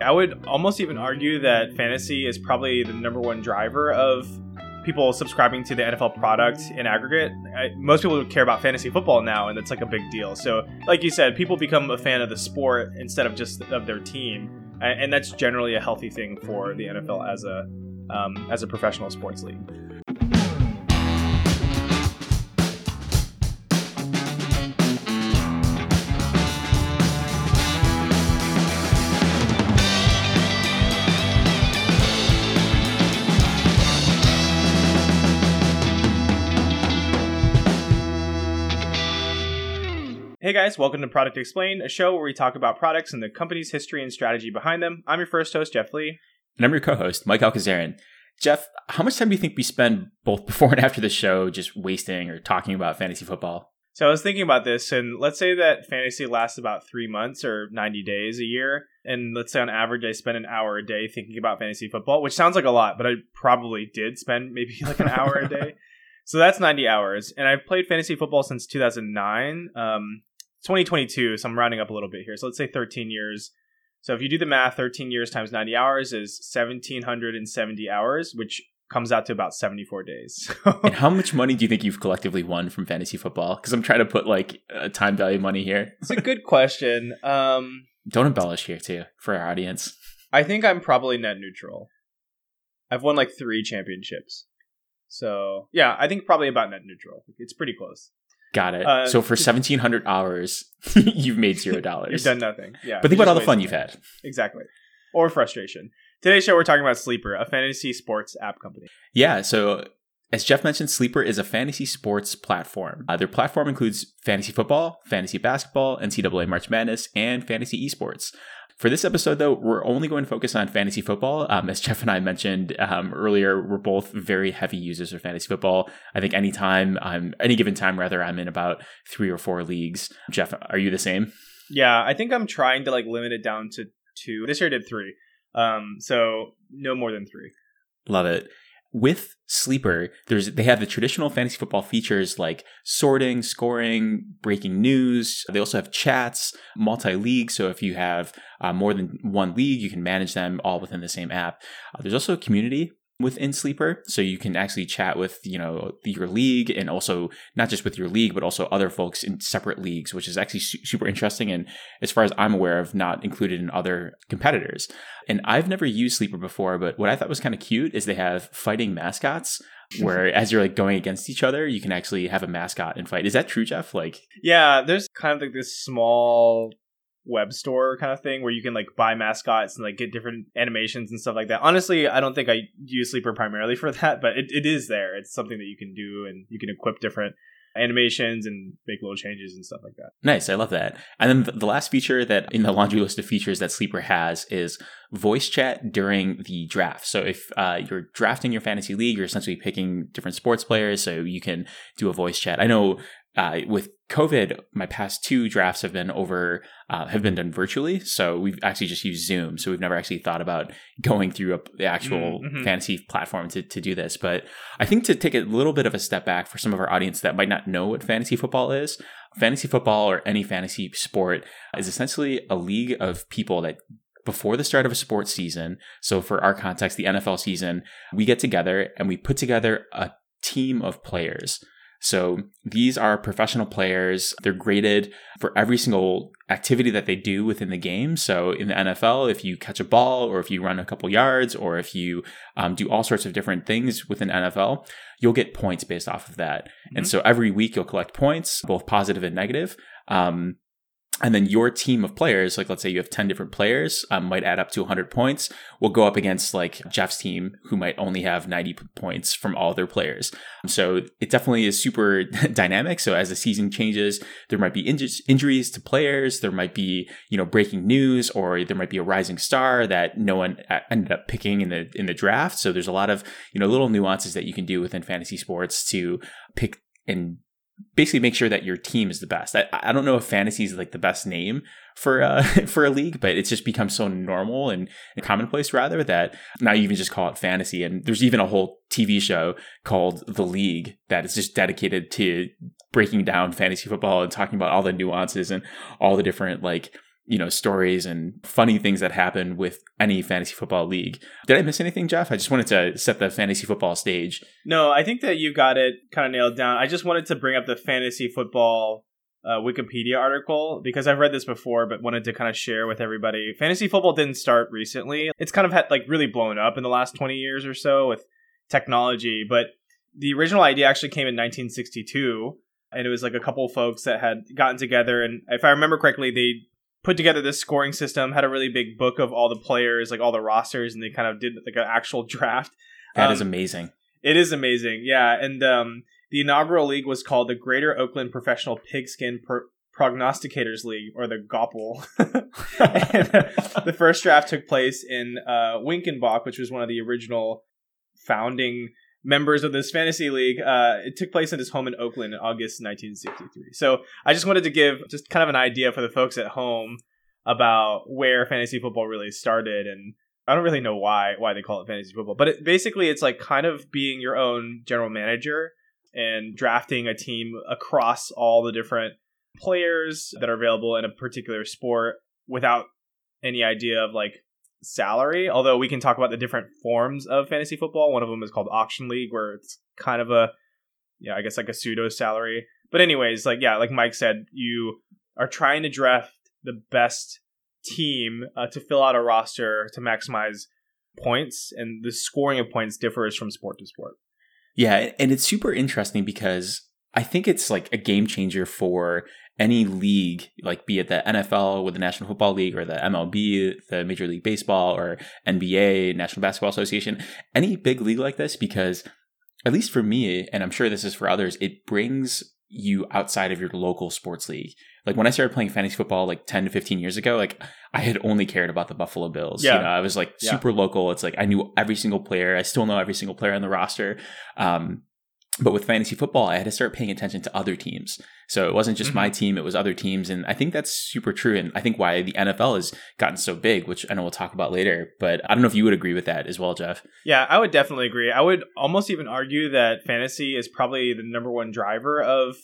I would almost even argue that fantasy is probably the number one driver of people subscribing to the NFL product in aggregate. I, most people care about fantasy football now, and it's like a big deal. So, like you said, people become a fan of the sport instead of just of their team, and that's generally a healthy thing for the NFL as a um, as a professional sports league. Hey guys, welcome to Product Explained, a show where we talk about products and the company's history and strategy behind them. I'm your first host, Jeff Lee. And I'm your co host, Mike Alcazarin. Jeff, how much time do you think we spend both before and after the show just wasting or talking about fantasy football? So I was thinking about this, and let's say that fantasy lasts about three months or 90 days a year. And let's say on average, I spend an hour a day thinking about fantasy football, which sounds like a lot, but I probably did spend maybe like an hour a day. So that's 90 hours. And I've played fantasy football since 2009. Um, 2022, so I'm rounding up a little bit here. So let's say 13 years. So if you do the math, 13 years times 90 hours is 1770 hours, which comes out to about 74 days. and how much money do you think you've collectively won from fantasy football? Because I'm trying to put like a time value money here. it's a good question. Um, Don't embellish here too for our audience. I think I'm probably net neutral. I've won like three championships. So yeah, I think probably about net neutral. It's pretty close. Got it. Uh, so for seventeen hundred hours, you've made zero dollars. you've done nothing. Yeah. But think about all the fun you've had. Exactly. Or frustration. Today's show, we're talking about Sleeper, a fantasy sports app company. Yeah. So as Jeff mentioned, Sleeper is a fantasy sports platform. Uh, their platform includes fantasy football, fantasy basketball, NCAA March Madness, and fantasy esports. For this episode, though, we're only going to focus on fantasy football. Um, as Jeff and I mentioned um, earlier, we're both very heavy users of fantasy football. I think anytime, um, any given time, rather, I'm in about three or four leagues. Jeff, are you the same? Yeah, I think I'm trying to like limit it down to two. This year I did three, um, so no more than three. Love it with Sleeper, there's they have the traditional fantasy football features like sorting, scoring, breaking news. They also have chats, multi-league. So if you have uh, more than one league, you can manage them all within the same app. Uh, there's also a community within Sleeper, so you can actually chat with you know your league and also not just with your league, but also other folks in separate leagues, which is actually su- super interesting and as far as I'm aware of, not included in other competitors. And I've never used Sleeper before, but what I thought was kind of cute is they have fighting mascots. Mm-hmm. Where as you're like going against each other, you can actually have a mascot and fight. Is that true, Jeff? Like, yeah, there's kind of like this small web store kind of thing where you can like buy mascots and like get different animations and stuff like that. Honestly, I don't think I use Sleeper primarily for that, but it, it is there. It's something that you can do and you can equip different animations and make little changes and stuff like that. Nice, I love that. And then the last feature that in the laundry list of features that Sleeper has is voice chat during the draft. So if uh, you're drafting your fantasy league, you're essentially picking different sports players, so you can do a voice chat. I know uh, with COVID, my past two drafts have been over, uh, have been done virtually. So we've actually just used Zoom. So we've never actually thought about going through a, the actual mm-hmm. fantasy platform to, to do this. But I think to take a little bit of a step back for some of our audience that might not know what fantasy football is, fantasy football or any fantasy sport is essentially a league of people that before the start of a sports season. So for our context, the NFL season, we get together and we put together a team of players. So these are professional players. They're graded for every single activity that they do within the game. So in the NFL, if you catch a ball or if you run a couple yards or if you um, do all sorts of different things within NFL, you'll get points based off of that. Mm-hmm. And so every week you'll collect points, both positive and negative. Um, and then your team of players, like let's say you have 10 different players, um, might add up to 100 points, will go up against like Jeff's team, who might only have 90 points from all their players. So it definitely is super dynamic. So as the season changes, there might be inj- injuries to players, there might be, you know, breaking news, or there might be a rising star that no one ended up picking in the, in the draft. So there's a lot of, you know, little nuances that you can do within fantasy sports to pick and basically make sure that your team is the best. I, I don't know if fantasy is like the best name for uh, for a league, but it's just become so normal and, and, commonplace rather that now you even just call it fantasy. And there's even a whole TV show called The League that is just dedicated to breaking down fantasy football and talking about all the nuances and all the different like you know, stories and funny things that happen with any fantasy football league. Did I miss anything, Jeff? I just wanted to set the fantasy football stage. No, I think that you got it kind of nailed down. I just wanted to bring up the fantasy football uh, Wikipedia article because I've read this before, but wanted to kind of share with everybody. Fantasy football didn't start recently. It's kind of had like really blown up in the last 20 years or so with technology, but the original idea actually came in 1962 and it was like a couple folks that had gotten together and if I remember correctly, they put together this scoring system, had a really big book of all the players, like all the rosters, and they kind of did like an actual draft. That um, is amazing. It is amazing, yeah. And um, the inaugural league was called the Greater Oakland Professional Pigskin Pro- Prognosticators League, or the GOPL. and, uh, the first draft took place in uh, Winkenbach, which was one of the original founding members of this fantasy league. Uh, it took place in his home in Oakland in August 1963. So I just wanted to give just kind of an idea for the folks at home about where fantasy football really started and I don't really know why why they call it fantasy football, but it, basically it's like kind of being your own general manager and drafting a team across all the different players that are available in a particular sport without any idea of like salary. Although we can talk about the different forms of fantasy football. One of them is called auction league, where it's kind of a yeah, I guess like a pseudo salary. But anyways, like yeah, like Mike said, you are trying to draft the best team uh, to fill out a roster to maximize points, and the scoring of points differs from sport to sport. Yeah, and it's super interesting because I think it's like a game changer for any league, like be it the NFL with the National Football League or the MLB, the Major League Baseball or NBA, National Basketball Association, any big league like this, because at least for me, and I'm sure this is for others, it brings you outside of your local sports league. Like when I started playing fantasy football like 10 to 15 years ago, like I had only cared about the Buffalo Bills. Yeah. You know, I was like Yeah. super local. It's like I knew every single player. I still know every single player on the roster. Um, but with fantasy football, I had to start paying attention to other teams. So it wasn't just my team, it was other teams. And I think that's super true. And I think why the NFL has gotten so big, which I know we'll talk about later. But I don't know if you would agree with that as well, Jeff. Yeah, I would definitely agree. I would almost even argue that fantasy is probably the number one driver of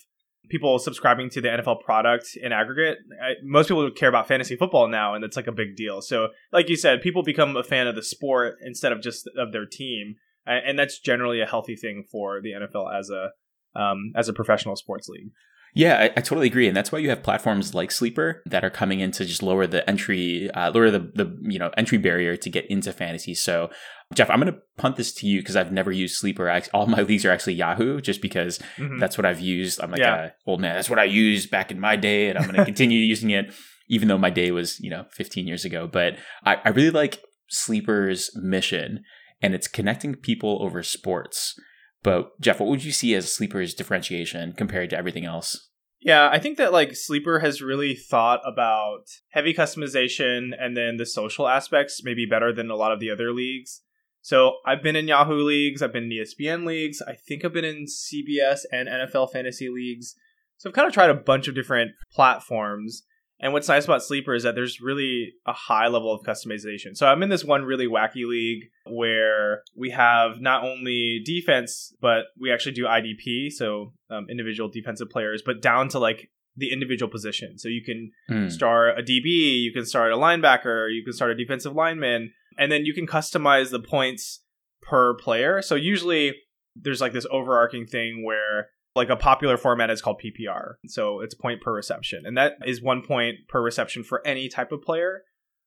people subscribing to the NFL product in aggregate. I, most people care about fantasy football now, and it's like a big deal. So, like you said, people become a fan of the sport instead of just of their team, and that's generally a healthy thing for the NFL as a um, as a professional sports league. Yeah, I, I totally agree, and that's why you have platforms like Sleeper that are coming in to just lower the entry, uh, lower the the you know entry barrier to get into fantasy. So, Jeff, I'm going to punt this to you because I've never used Sleeper. I, all my leagues are actually Yahoo, just because Mhm. that's what I've used. I'm like, Yeah. a old man. That's what I used back in my day, and I'm going to continue using it, even though my day was you know 15 years ago. But I, I really like Sleeper's mission, and it's connecting people over sports. But Jeff, what would you see as Sleeper's differentiation compared to everything else? Yeah, I think that like Sleeper has really thought about heavy customization and then the social aspects maybe better than a lot of the other leagues. So I've been in Yahoo leagues, I've been in ESPN leagues, I think I've been in CBS and NFL fantasy leagues. So I've kind of tried a bunch of different platforms. And what's nice about Sleeper is that there's really a high level of customization. So I'm in this one really wacky league where we have not only defense, but we actually do IDP, so um, individual defensive players, but down to like the individual position. So you can Hmm. start a DB, you can start a linebacker, you can start a defensive lineman, and then you can customize the points per player. So usually there's like this overarching thing where like a popular format is called PPR. So it's point per reception. And that is one point per reception for any type of player.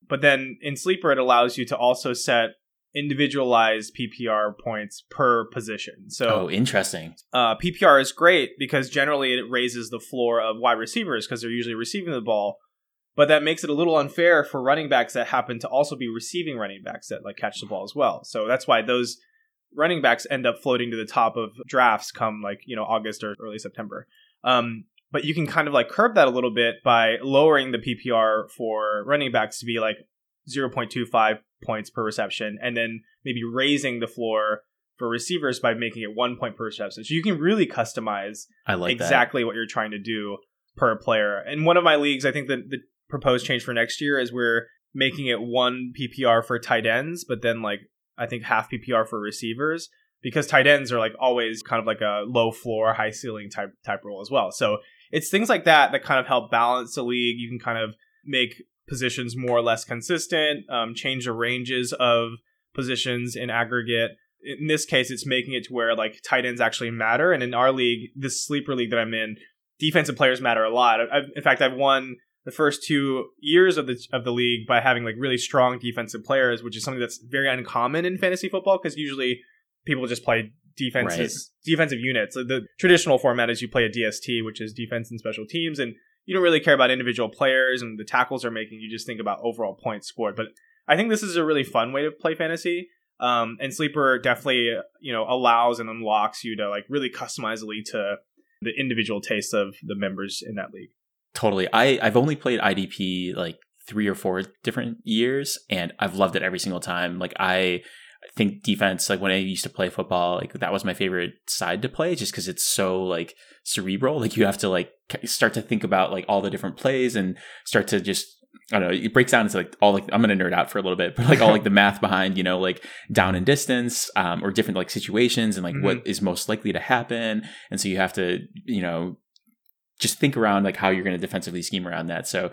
But then in Sleeper, it allows you to also set individualized PPR points per position. So Oh, interesting. uh, PPR is great because generally it raises the floor of wide receivers because they're usually receiving the ball. But that makes it a little unfair for running backs that happen to also be receiving running backs that like catch the ball as well. So that's why those running backs end up floating to the top of drafts come like you know August or early September. Um, but you can kind of like curb that a little bit by lowering the PPR for running backs to be like 0.25 points per reception, and then maybe raising the floor for receivers by making it one point per reception. So you can really customize I like that. exactly what you're trying to do per player. In one of my leagues, I think that the proposed change for next year is we're making it one PPR for tight ends, but then like I think half PPR for receivers because tight ends are like always kind of like a low floor, high ceiling type type role as well. So it's things like that that kind of help balance the league. You can kind of make positions more or less consistent, um, change the ranges of positions in aggregate. In this case, it's making it to where like tight ends actually matter. And in our league, this sleeper league that I'm in, defensive players matter a lot. I've, in fact, I've won the first two years of the of the league by having like really strong defensive players, which is something that's very uncommon in fantasy football because usually people just play defenses right. defensive units. The traditional format is you play a DST, which is defense and special teams, and you don't really care about individual players and the tackles are making. You just think about overall points scored. But I think this is a really fun way to play fantasy. Um, and sleeper definitely you know allows and unlocks you to like really customize the league to the individual tastes of the members in that league. Totally. I I've only played IDP like three or four different years, and I've loved it every single time. Like I think defense, like when I used to play football, like that was my favorite side to play, just because it's so like cerebral. Like you have to like start to think about like all the different plays and start to just I don't know. It breaks down into like all like I'm gonna nerd out for a little bit, but like all like the math behind you know like down and distance, um, or different like situations and like mm-hmm. what is most likely to happen, and so you have to you know just think around like how you're going to defensively scheme around that. So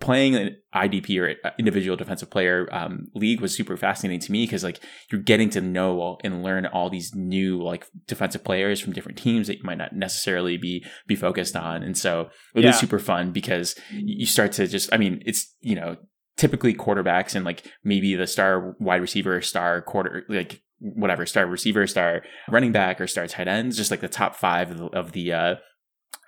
playing an IDP or individual defensive player um, league was super fascinating to me because like you're getting to know and learn all these new like defensive players from different teams that you might not necessarily be be focused on, and so it yeah. is super fun because you start to just I mean it's you know typically quarterbacks and like maybe the star wide receiver, star quarter like whatever star receiver, star running back, or star tight ends, just like the top five of the, of the uh,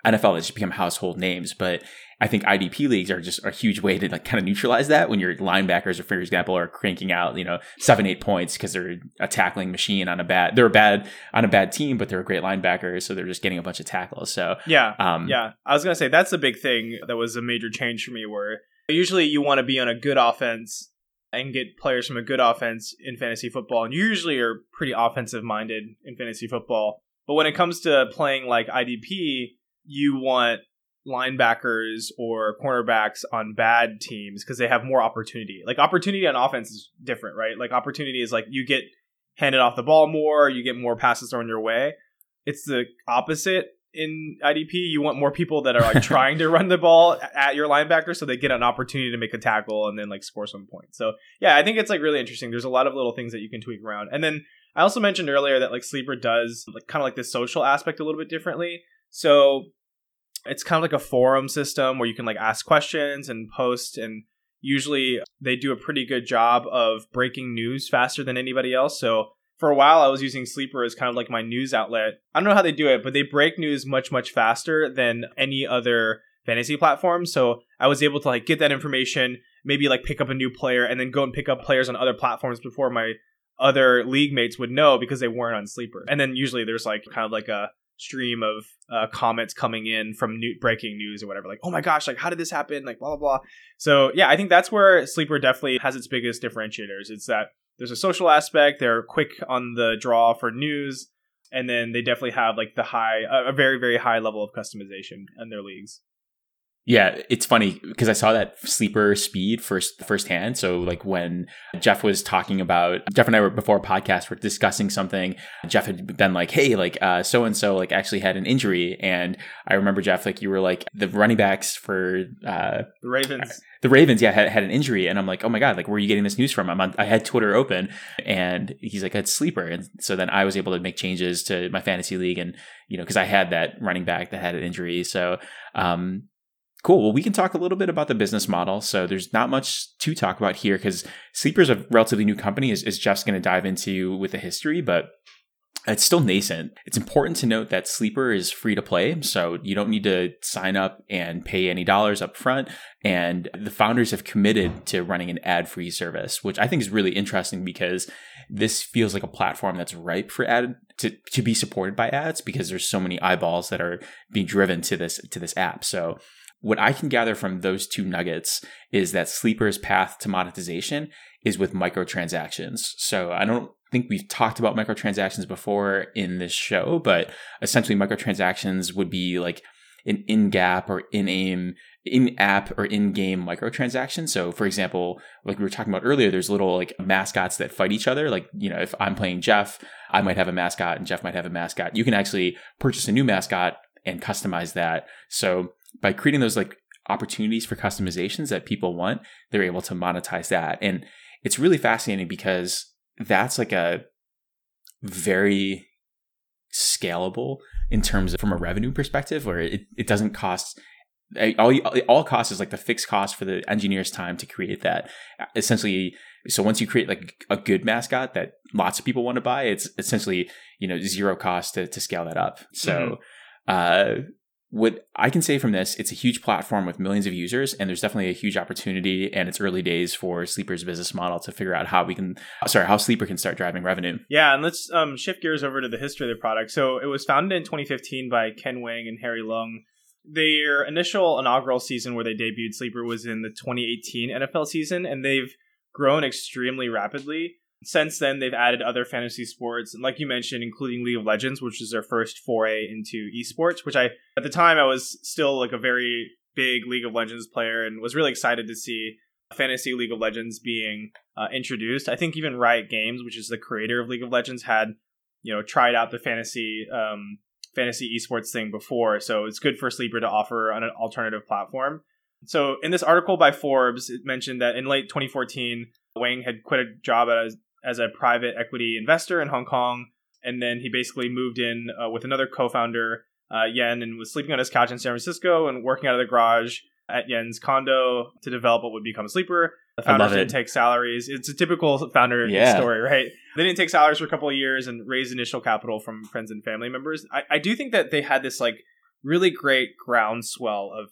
NFL has just become household names, but I think IDP leagues are just a huge way to like kind of neutralize that when your linebackers, for example, are cranking out you know seven eight points because they're a tackling machine on a bad they're a bad on a bad team, but they're a great linebacker, so they're just getting a bunch of tackles. So yeah, um, yeah, I was gonna say that's the big thing that was a major change for me. Where usually you want to be on a good offense and get players from a good offense in fantasy football, and you usually are pretty offensive minded in fantasy football. But when it comes to playing like IDP, you want linebackers or cornerbacks on bad teams because they have more opportunity. Like opportunity on offense is different, right? Like opportunity is like you get handed off the ball more, you get more passes thrown your way. It's the opposite in IDP. You want more people that are like trying to run the ball at your linebacker so they get an opportunity to make a tackle and then like score some points. So yeah, I think it's like really interesting. There's a lot of little things that you can tweak around. And then I also mentioned earlier that like Sleeper does like kind of like the social aspect a little bit differently. So it's kind of like a forum system where you can like ask questions and post and usually they do a pretty good job of breaking news faster than anybody else. So for a while I was using Sleeper as kind of like my news outlet. I don't know how they do it, but they break news much much faster than any other fantasy platform. So I was able to like get that information, maybe like pick up a new player and then go and pick up players on other platforms before my other league mates would know because they weren't on Sleeper. And then usually there's like kind of like a stream of uh, comments coming in from new breaking news or whatever like oh my gosh like how did this happen? Like blah blah blah. So yeah i think that's where sleeper definitely has its biggest differentiators. It's that there's a social aspect they're quick on the draw for news and then they definitely have like the high a very very high level of customization in their leagues yeah, it's funny because I saw that sleeper speed first firsthand. So like when Jeff was talking about Jeff and I were before a podcast, we're discussing something. Jeff had been like, "Hey, like so and so like actually had an injury," and I remember Jeff like you were like the running backs for uh, the Ravens. The Ravens, yeah, had, had an injury, and I'm like, oh my god, like where are you getting this news from? I'm on, I had Twitter open, and he's like, it's sleeper, and so then I was able to make changes to my fantasy league, and you know, because I had that running back that had an injury, so um, Cool. Well, we can talk a little bit about the business model. So there's not much to talk about here because Sleeper's a relatively new company, as, as Jeff's going to dive into with the history, but it's still nascent. It's important to note that Sleeper is free to play, so you don't need to sign up and pay any dollars up front. And the founders have committed to running an ad free service, which I think is really interesting because this feels like a platform that's ripe for ad to, to be supported by ads because there's so many eyeballs that are being driven to this to this app. So what I can gather from those two nuggets is that Sleeper's path to monetization is with microtransactions. So I don't think we've talked about microtransactions before in this show, but essentially microtransactions would be like an in-gap or in-aim in-app or in-game microtransaction. So for example, like we were talking about earlier, there's little like mascots that fight each other. Like, you know, if I'm playing Jeff, I might have a mascot and Jeff might have a mascot. You can actually purchase a new mascot and customize that. So by creating those like opportunities for customizations that people want, they're able to monetize that. And it's really fascinating because that's like a very scalable in terms of from a revenue perspective where it, it doesn't cost all all cost is like the fixed cost for the engineer's time to create that essentially so once you create like a good mascot that lots of people want to buy it's essentially you know zero cost to, to scale that up so mm-hmm. uh what I can say from this, it's a huge platform with millions of users, and there's definitely a huge opportunity. And it's early days for Sleeper's business model to figure out how we can, sorry, how Sleeper can start driving revenue. Yeah, and let's um, shift gears over to the history of the product. So it was founded in 2015 by Ken Wang and Harry Leung. Their initial inaugural season where they debuted Sleeper was in the 2018 NFL season, and they've grown extremely rapidly. Since then, they've added other fantasy sports, and like you mentioned, including League of Legends, which is their first foray into esports. Which I, at the time, I was still like a very big League of Legends player, and was really excited to see fantasy League of Legends being uh, introduced. I think even Riot Games, which is the creator of League of Legends, had you know tried out the fantasy um, fantasy esports thing before, so it's good for Sleeper to offer an alternative platform. So in this article by Forbes, it mentioned that in late 2014, Wang had quit a job at as a private equity investor in Hong Kong, and then he basically moved in uh, with another co-founder, uh, Yen, and was sleeping on his couch in San Francisco and working out of the garage at Yen's condo to develop what would become a sleeper. The founders didn't take salaries. It's a typical founder yeah. story, right? They didn't take salaries for a couple of years and raise initial capital from friends and family members. I, I do think that they had this like really great groundswell of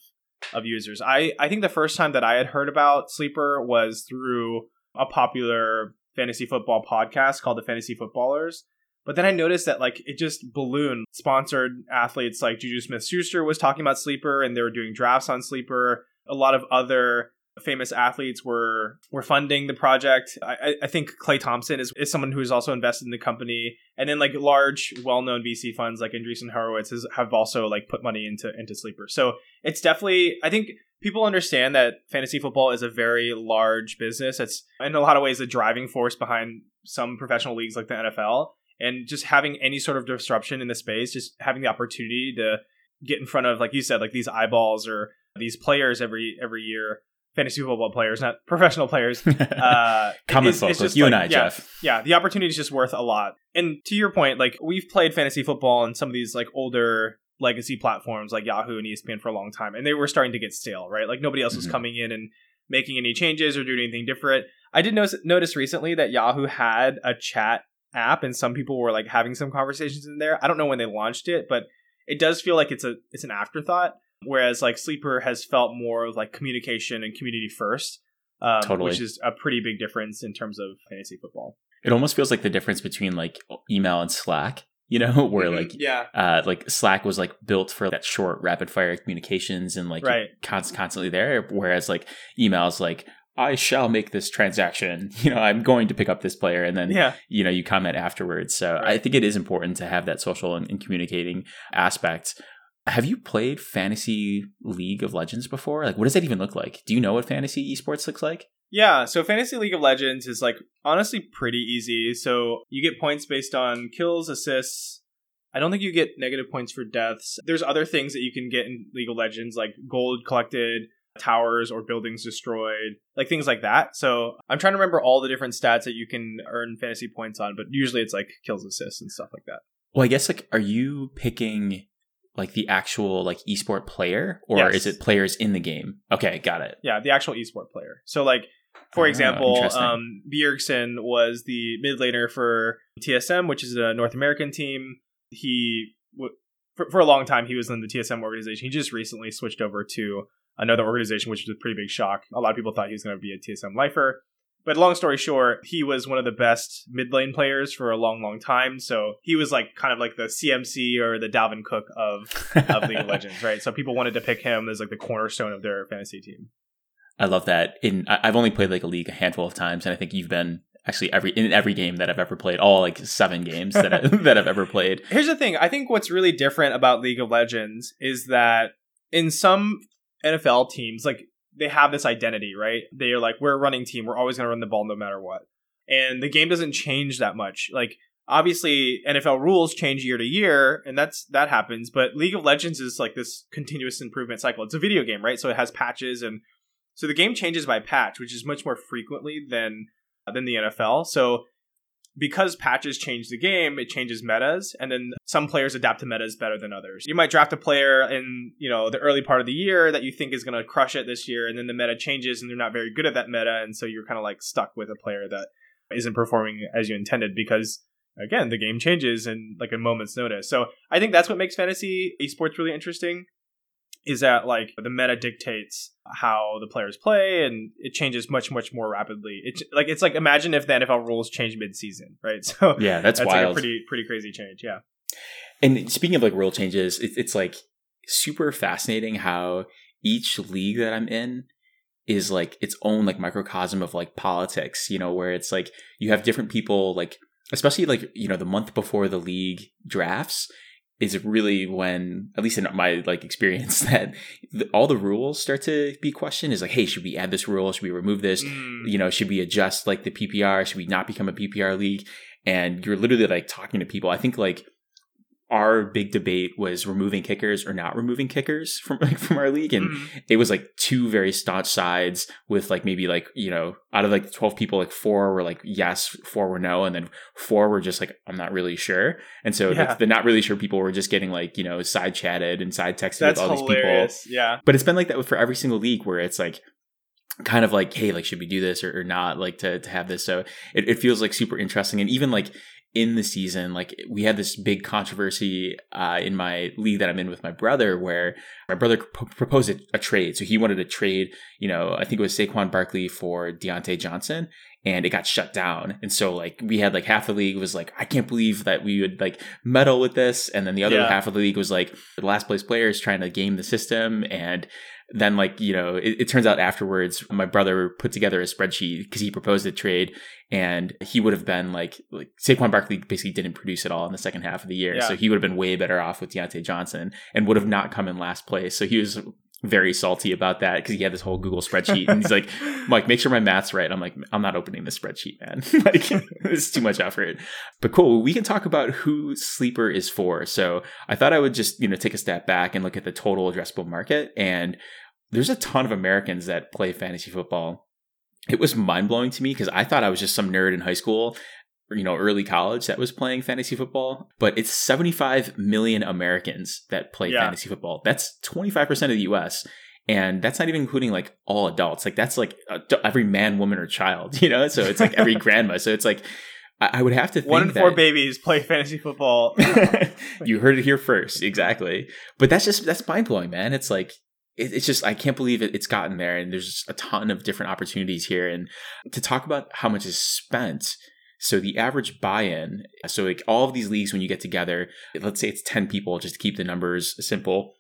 of users. I, I think the first time that I had heard about Sleeper was through a popular fantasy football podcast called the Fantasy Footballers. But then I noticed that like it just ballooned. Sponsored athletes like Juju Smith Schuster was talking about Sleeper and they were doing drafts on Sleeper. A lot of other famous athletes were were funding the project. I, I think Klay Thompson is, is someone who is also invested in the company, and then like large, well known VC funds like Andreessen Horowitz has, have also like put money into into Sleeper. So it's definitely I think people understand that fantasy football is a very large business. It's in a lot of ways the driving force behind some professional leagues like the NFL. And just having any sort of disruption in the space, just having the opportunity to get in front of, like you said, like these eyeballs or these players every every year, fantasy football players, not professional players. Uh, Common it's, you like, and I, yeah, Jeff. Yeah, the opportunity is just worth a lot. And to your point, like we've played fantasy football in some of these like older legacy platforms like Yahoo and ESPN for a long time, and they were starting to get stale, right? Like nobody else was mm-hmm. coming in and making any changes or doing anything different. I did notice, notice recently that Yahoo had a chat app, and some people were like having some conversations in there. I don't know when they launched it, but it does feel like it's a it's an afterthought. Whereas like Sleeper has felt more like communication and community first, um, totally. which is a pretty big difference in terms of fantasy football. It almost feels like the difference between like email and Slack you know, where mm-hmm. like yeah, uh, like Slack was like built for that short, rapid fire communications and like right. const- constantly there, whereas like emails like I shall make this transaction. You know, I'm going to pick up this player, and then yeah. you know you comment afterwards. So right. I think it is important to have that social and, and communicating aspect. Have you played Fantasy League of Legends before? Like, what does that even look like? Do you know what fantasy esports looks like? Yeah, so Fantasy League of Legends is like honestly pretty easy. So you get points based on kills, assists. I don't think you get negative points for deaths. There's other things that you can get in League of Legends, like gold collected, towers or buildings destroyed, like things like that. So I'm trying to remember all the different stats that you can earn fantasy points on, but usually it's like kills, assists, and stuff like that. Well, I guess like, are you picking like the actual like esport player, or yes. is it players in the game? Okay, got it. Yeah, the actual esport player. So like for oh, example, um, Bjergsen was the mid laner for TSM, which is a North American team. He, w- for, for a long time, he was in the TSM organization. He just recently switched over to another organization, which was a pretty big shock. A lot of people thought he was going to be a TSM lifer. But long story short, he was one of the best mid lane players for a long, long time. So he was like kind of like the CMC or the Dalvin Cook of, of League of Legends, right? So people wanted to pick him as like the cornerstone of their fantasy team. I love that. In I've only played like a league a handful of times, and I think you've been actually every in every game that I've ever played, all like seven games that I, that I've ever played. Here's the thing: I think what's really different about League of Legends is that in some NFL teams, like they have this identity, right? They're like, we're a running team, we're always going to run the ball no matter what, and the game doesn't change that much. Like obviously NFL rules change year to year, and that's that happens. But League of Legends is like this continuous improvement cycle. It's a video game, right? So it has patches, and so the game changes by patch, which is much more frequently than than the NFL. So because patches change the game, it changes metas, and then some players adapt to metas better than others. You might draft a player in you know the early part of the year that you think is going to crush it this year, and then the meta changes, and they're not very good at that meta, and so you're kind of like stuck with a player that isn't performing as you intended because again the game changes in like a moment's notice. So I think that's what makes fantasy esports really interesting is that like the meta dictates how the players play and it changes much much more rapidly. It's like it's like imagine if the nfl rules change mid-season right? So yeah that's, that's wild like a pretty pretty crazy change yeah. And speaking of like rule changes it, it's like super fascinating how each league that i'm in is like its own like microcosm of like politics you know where it's like you have different people like especially like you know the month before the league drafts is really when at least in my like experience that the, all the rules start to be questioned is like hey should we add this rule? Should we remove this? Mm. you know should we adjust like the ppr should we not become a ppr league? And you're literally like talking to people. I think like our big debate was removing kickers or not removing kickers from like from our league and mm. it was like two very staunch sides with like maybe like you know out of like 12 people like four were like yes four were no and then four were just like i'm not really sure and so yeah. the, the, not really sure people were just getting like you know side chatted and side texted That's with all hilarious. these people yeah but it's been like that for every single league where it's like kind of like hey like should we do this or, or not like to, to have this so it, it feels like super interesting and even like in the season, like we had this big controversy uh, in my league that I'm in with my brother, where my brother p- proposed a, a, trade. So he wanted to trade, you know, I think it was Saquon Barkley for Diontae Johnson, and it got shut down. And so like we had like half the league was like, I can't believe that we would like meddle with this, and then the other yeah. half of the league was like the last place players trying to game the system and then like you know it, it, turns out afterwards my brother put together a spreadsheet because he proposed a trade and he would have been like like Saquon Barkley basically didn't produce at all in the second half of the year yeah. so he would have been way better off with Diontae Johnson and would have not come in last place so he was very salty about that because he had this whole Google spreadsheet and he's like, Mike, make sure my math's right. I'm like, I'm not opening this spreadsheet, man. like, it's too much effort. But cool. We can talk about who Sleeper is for. So I thought I would just, you know, take a step back and look at the total addressable market. And there's a ton of Americans that play fantasy football. It was mind blowing to me because I thought I was just some nerd in high school, you know, early college that was playing fantasy football. But it's 75 million Americans that play yeah. fantasy football. That's 25% of the US. And that's not even including like all adults. Like that's like every man, woman, or child, you know? So it's like every grandma. So it's like, I would have to think one in four babies play fantasy football. you heard it here first, exactly. But that's just that's mind blowing, man. It's like it, it's just I can't believe it, it's gotten there, and there's a ton of different opportunities here. And to talk about how much is spent. So the average buy-in, so like all of these leagues when you get together, let's say it's 10 people just to keep the numbers simple,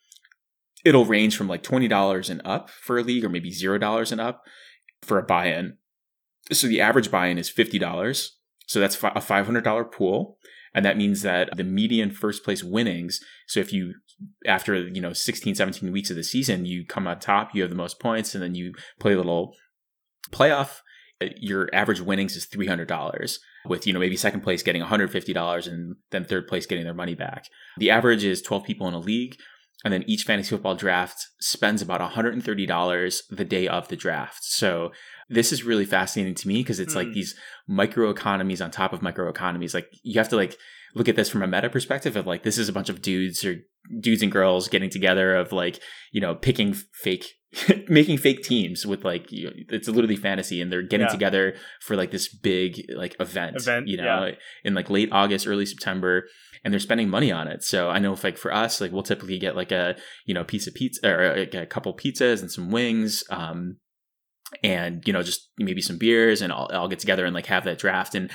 it'll range from like $20 and up for a league or maybe $0 and up for a buy-in. So the average buy-in is $50. So that's a $500 pool. And that means that the median first place winnings, so if you after you know 16 17 weeks of the season you come out top you have the most points and then you play a little playoff your average winnings is $300 with you know maybe second place getting $150 and then third place getting their money back the average is 12 people in a league and then each fantasy football draft spends about $130 the day of the draft so this is really fascinating to me because it's mm. like hmm. these micro economies on top of micro economies like you have to like look at this from a meta perspective of like this is a bunch of dudes or dudes and girls getting together of like you know picking fake making fake teams with like you know, it's literally fantasy and they're getting yeah. together for like this big like event, event you know yeah. in like late august early september and they're spending money on it so i know if like for us like we'll typically get like a you know piece of pizza or like a couple pizzas and some wings um and you know just maybe some beers and I'll, I'll get together and like have that draft and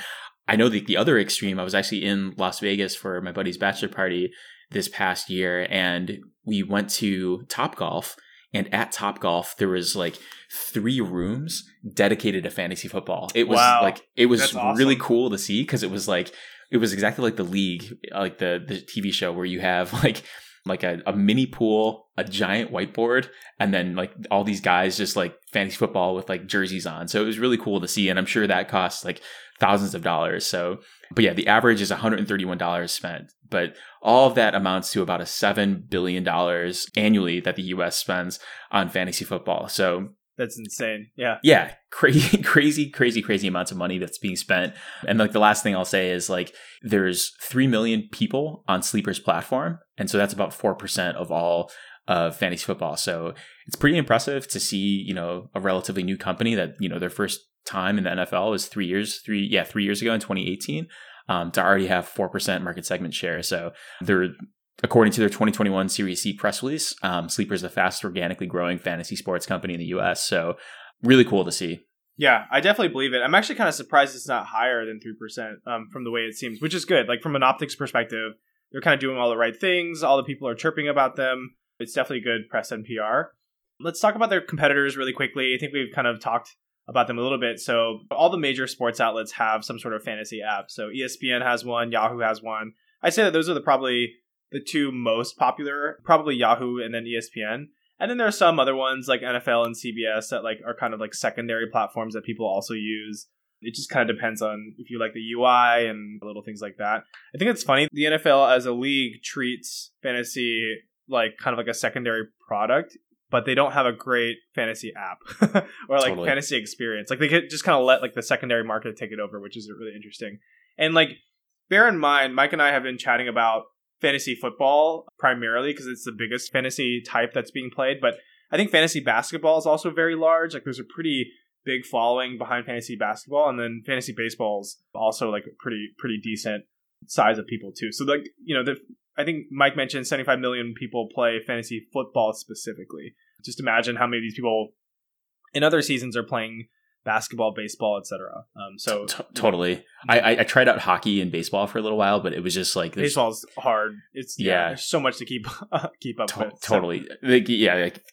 I know the, the other extreme, I was actually in Las Vegas for my buddy's bachelor party this past year, and we went to Top Golf. And at Top Golf, there was like three rooms dedicated to fantasy football. It was wow. like it was awesome. really cool to see because it was like it was exactly like the league, like the the TV show where you have like like a, a mini pool, a giant whiteboard, and then like all these guys just like fantasy football with like jerseys on. So it was really cool to see. And I'm sure that costs like thousands of dollars. So, but yeah, the average is $131 spent. But all of that amounts to about a $7 billion annually that the US spends on fantasy football. So that's insane. Yeah. Yeah. Crazy, crazy, crazy, crazy amounts of money that's being spent. And like the last thing I'll say is like there's 3 million people on Sleeper's platform. And so that's about 4% of all of fantasy football. So it's pretty impressive to see, you know, a relatively new company that, you know, their first time in the NFL was three years, three, yeah, three years ago in 2018, um, to already have 4% market segment share. So they're, according to their 2021 Series C press release, um, Sleeper is the fastest organically growing fantasy sports company in the US. So really cool to see. Yeah, I definitely believe it. I'm actually kind of surprised it's not higher than 3% um, from the way it seems, which is good. Like from an optics perspective, they're kind of doing all the right things. All the people are chirping about them. It's definitely good press and PR. Let's talk about their competitors really quickly. I think we've kind of talked about them a little bit. So all the major sports outlets have some sort of fantasy app. So ESPN has one, Yahoo has one. I say that those are the probably the two most popular, probably Yahoo and then ESPN. And then there are some other ones like NFL and CBS that like are kind of like secondary platforms that people also use. It just kind of depends on if you like the UI and little things like that. I think it's funny the NFL as a league treats fantasy like kind of like a secondary product but they don't have a great fantasy app or like totally. fantasy experience. Like they could just kind of let like the secondary market take it over, which is really interesting. And like bear in mind, Mike and I have been chatting about fantasy football primarily because it's the biggest fantasy type that's being played, but I think fantasy basketball is also very large. Like there's a pretty big following behind fantasy basketball and then fantasy baseball is also like a pretty pretty decent size of people too. So like, you know, the I think Mike mentioned 75 million people play fantasy football specifically. Just imagine how many of these people in other seasons are playing basketball, baseball, etc. Um, so T- totally, I, I tried out hockey and baseball for a little while, but it was just like baseball's hard. It's yeah, yeah, there's so much to keep keep up to- with. Totally, so. like, yeah, like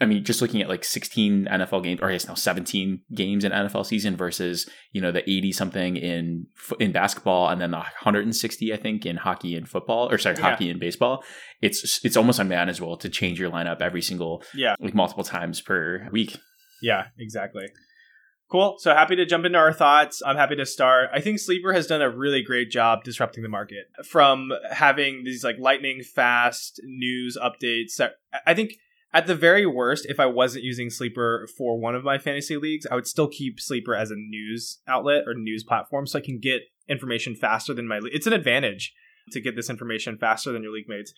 I mean, just looking at like 16 NFL games, or I guess now 17 games in NFL season versus you know the 80 something in in basketball, and then the 160 I think in hockey and football, or sorry, yeah. hockey and baseball. It's it's almost unmanageable to change your lineup every single yeah like multiple times per week. Yeah, exactly. Cool. So happy to jump into our thoughts. I'm happy to start. I think Sleeper has done a really great job disrupting the market from having these like lightning fast news updates that I think at the very worst, if I wasn't using Sleeper for one of my fantasy leagues, I would still keep Sleeper as a news outlet or news platform so I can get information faster than my league. It's an advantage to get this information faster than your league mates.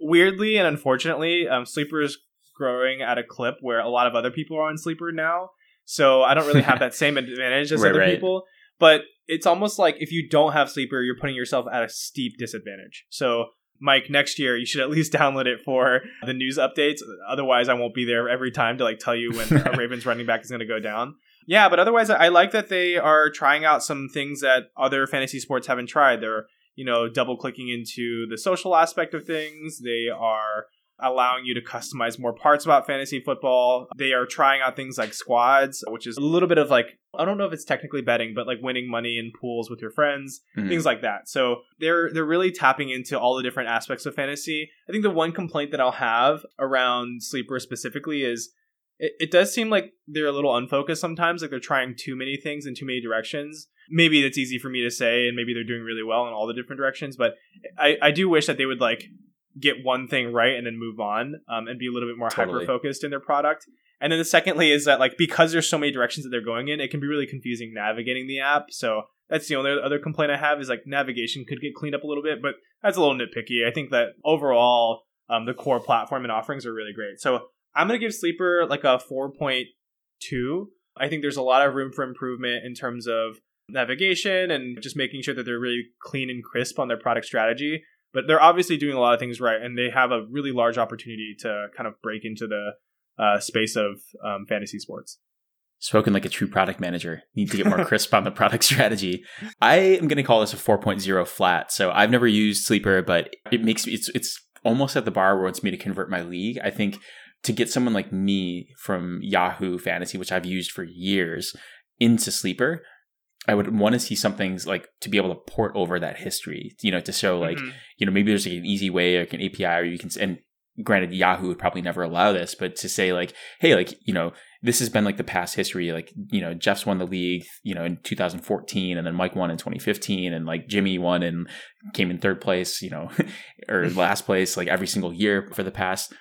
Weirdly and unfortunately, um, Sleeper is growing at a clip where a lot of other people are on Sleeper now. So I don't really have that same advantage as right, other right. people. But it's almost like if you don't have Sleeper, you're putting yourself at a steep disadvantage. So Mike, next year you should at least download it for the news updates. Otherwise, I won't be there every time to like tell you when a Ravens running back is going to go down. Yeah, but otherwise, I like that they are trying out some things that other fantasy sports haven't tried. They're you know double clicking into the social aspect of things. They are allowing you to customize more parts about fantasy football. They are trying out things like squads, which is a little bit of like I don't know if it's technically betting, but like winning money in pools with your friends, mm-hmm. things like that. So they're they're really tapping into all the different aspects of fantasy. I think the one complaint that I'll have around sleeper specifically is it, it does seem like they're a little unfocused sometimes, like they're trying too many things in too many directions. Maybe that's easy for me to say, and maybe they're doing really well in all the different directions, but I, I do wish that they would like get one thing right and then move on um, and be a little bit more totally. hyper focused in their product. And then the secondly is that like because there's so many directions that they're going in, it can be really confusing navigating the app. So that's the only other complaint I have is like navigation could get cleaned up a little bit, but that's a little nitpicky. I think that overall um, the core platform and offerings are really great. So I'm gonna give Sleeper like a 4.2. I think there's a lot of room for improvement in terms of navigation and just making sure that they're really clean and crisp on their product strategy but they're obviously doing a lot of things right, and they have a really large opportunity to kind of break into the uh, space of um, fantasy sports. Spoken like a true product manager. Need to get more crisp on the product strategy. I am going to call this a 4.0 flat. So I've never used Sleeper, but it makes me it's it's almost at the bar where it wants me to convert my league. I think to get someone like me from Yahoo Fantasy, which I've used for years, into Sleeper, I would want to see something like to be able to port over that history, you know, to show like, mm-hmm. you know, maybe there's like an easy way, like an API, or you can, and granted, Yahoo would probably never allow this, but to say like, hey, like, you know, this has been like the past history. Like, you know, Jeff's won the league, you know, in 2014 and then Mike won in 2015 and like Jimmy won and came in third place, you know, or last place like every single year for the past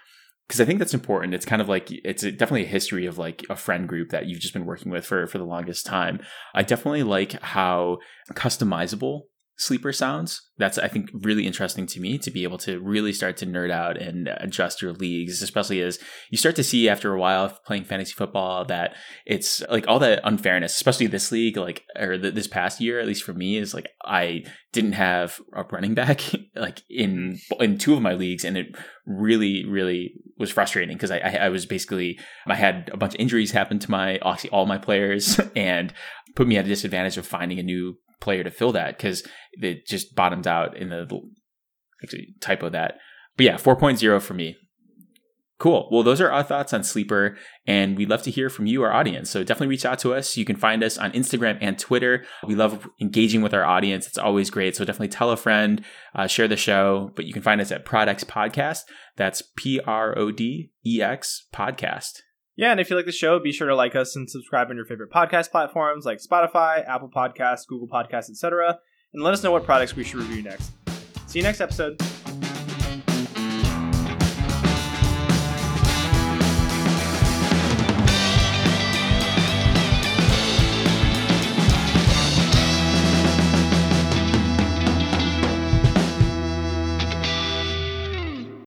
because I think that's important. It's kind of like it's definitely a history of like a friend group that you've just been working with for for the longest time. I definitely like how customizable sleeper sounds. That's I think really interesting to me to be able to really start to nerd out and adjust your leagues, especially as you start to see after a while playing fantasy football that it's like all that unfairness, especially this league, like or this past year, at least for me, is like I didn't have a running back like in in two of my leagues, and it really really was frustrating because I, I I was basically I had a bunch of injuries happen to my all my players and put me at a disadvantage of finding a new player to fill that because it just bottomed out in the actually typo that. But yeah, 4.0 for me. Cool. Well, those are our thoughts on Sleeper, and we'd love to hear from you, our audience. So definitely reach out to us. You can find us on Instagram and Twitter. We love engaging with our audience. It's always great. So definitely tell a friend, uh, share the show. But you can find us at Prodex Podcast. That's P R O D E X Podcast. Yeah, and if you like the show, be sure to like us and subscribe on your favorite podcast platforms like Spotify, Apple Podcasts, Google Podcasts, etc. And let us know what products we should review next. See you next episode.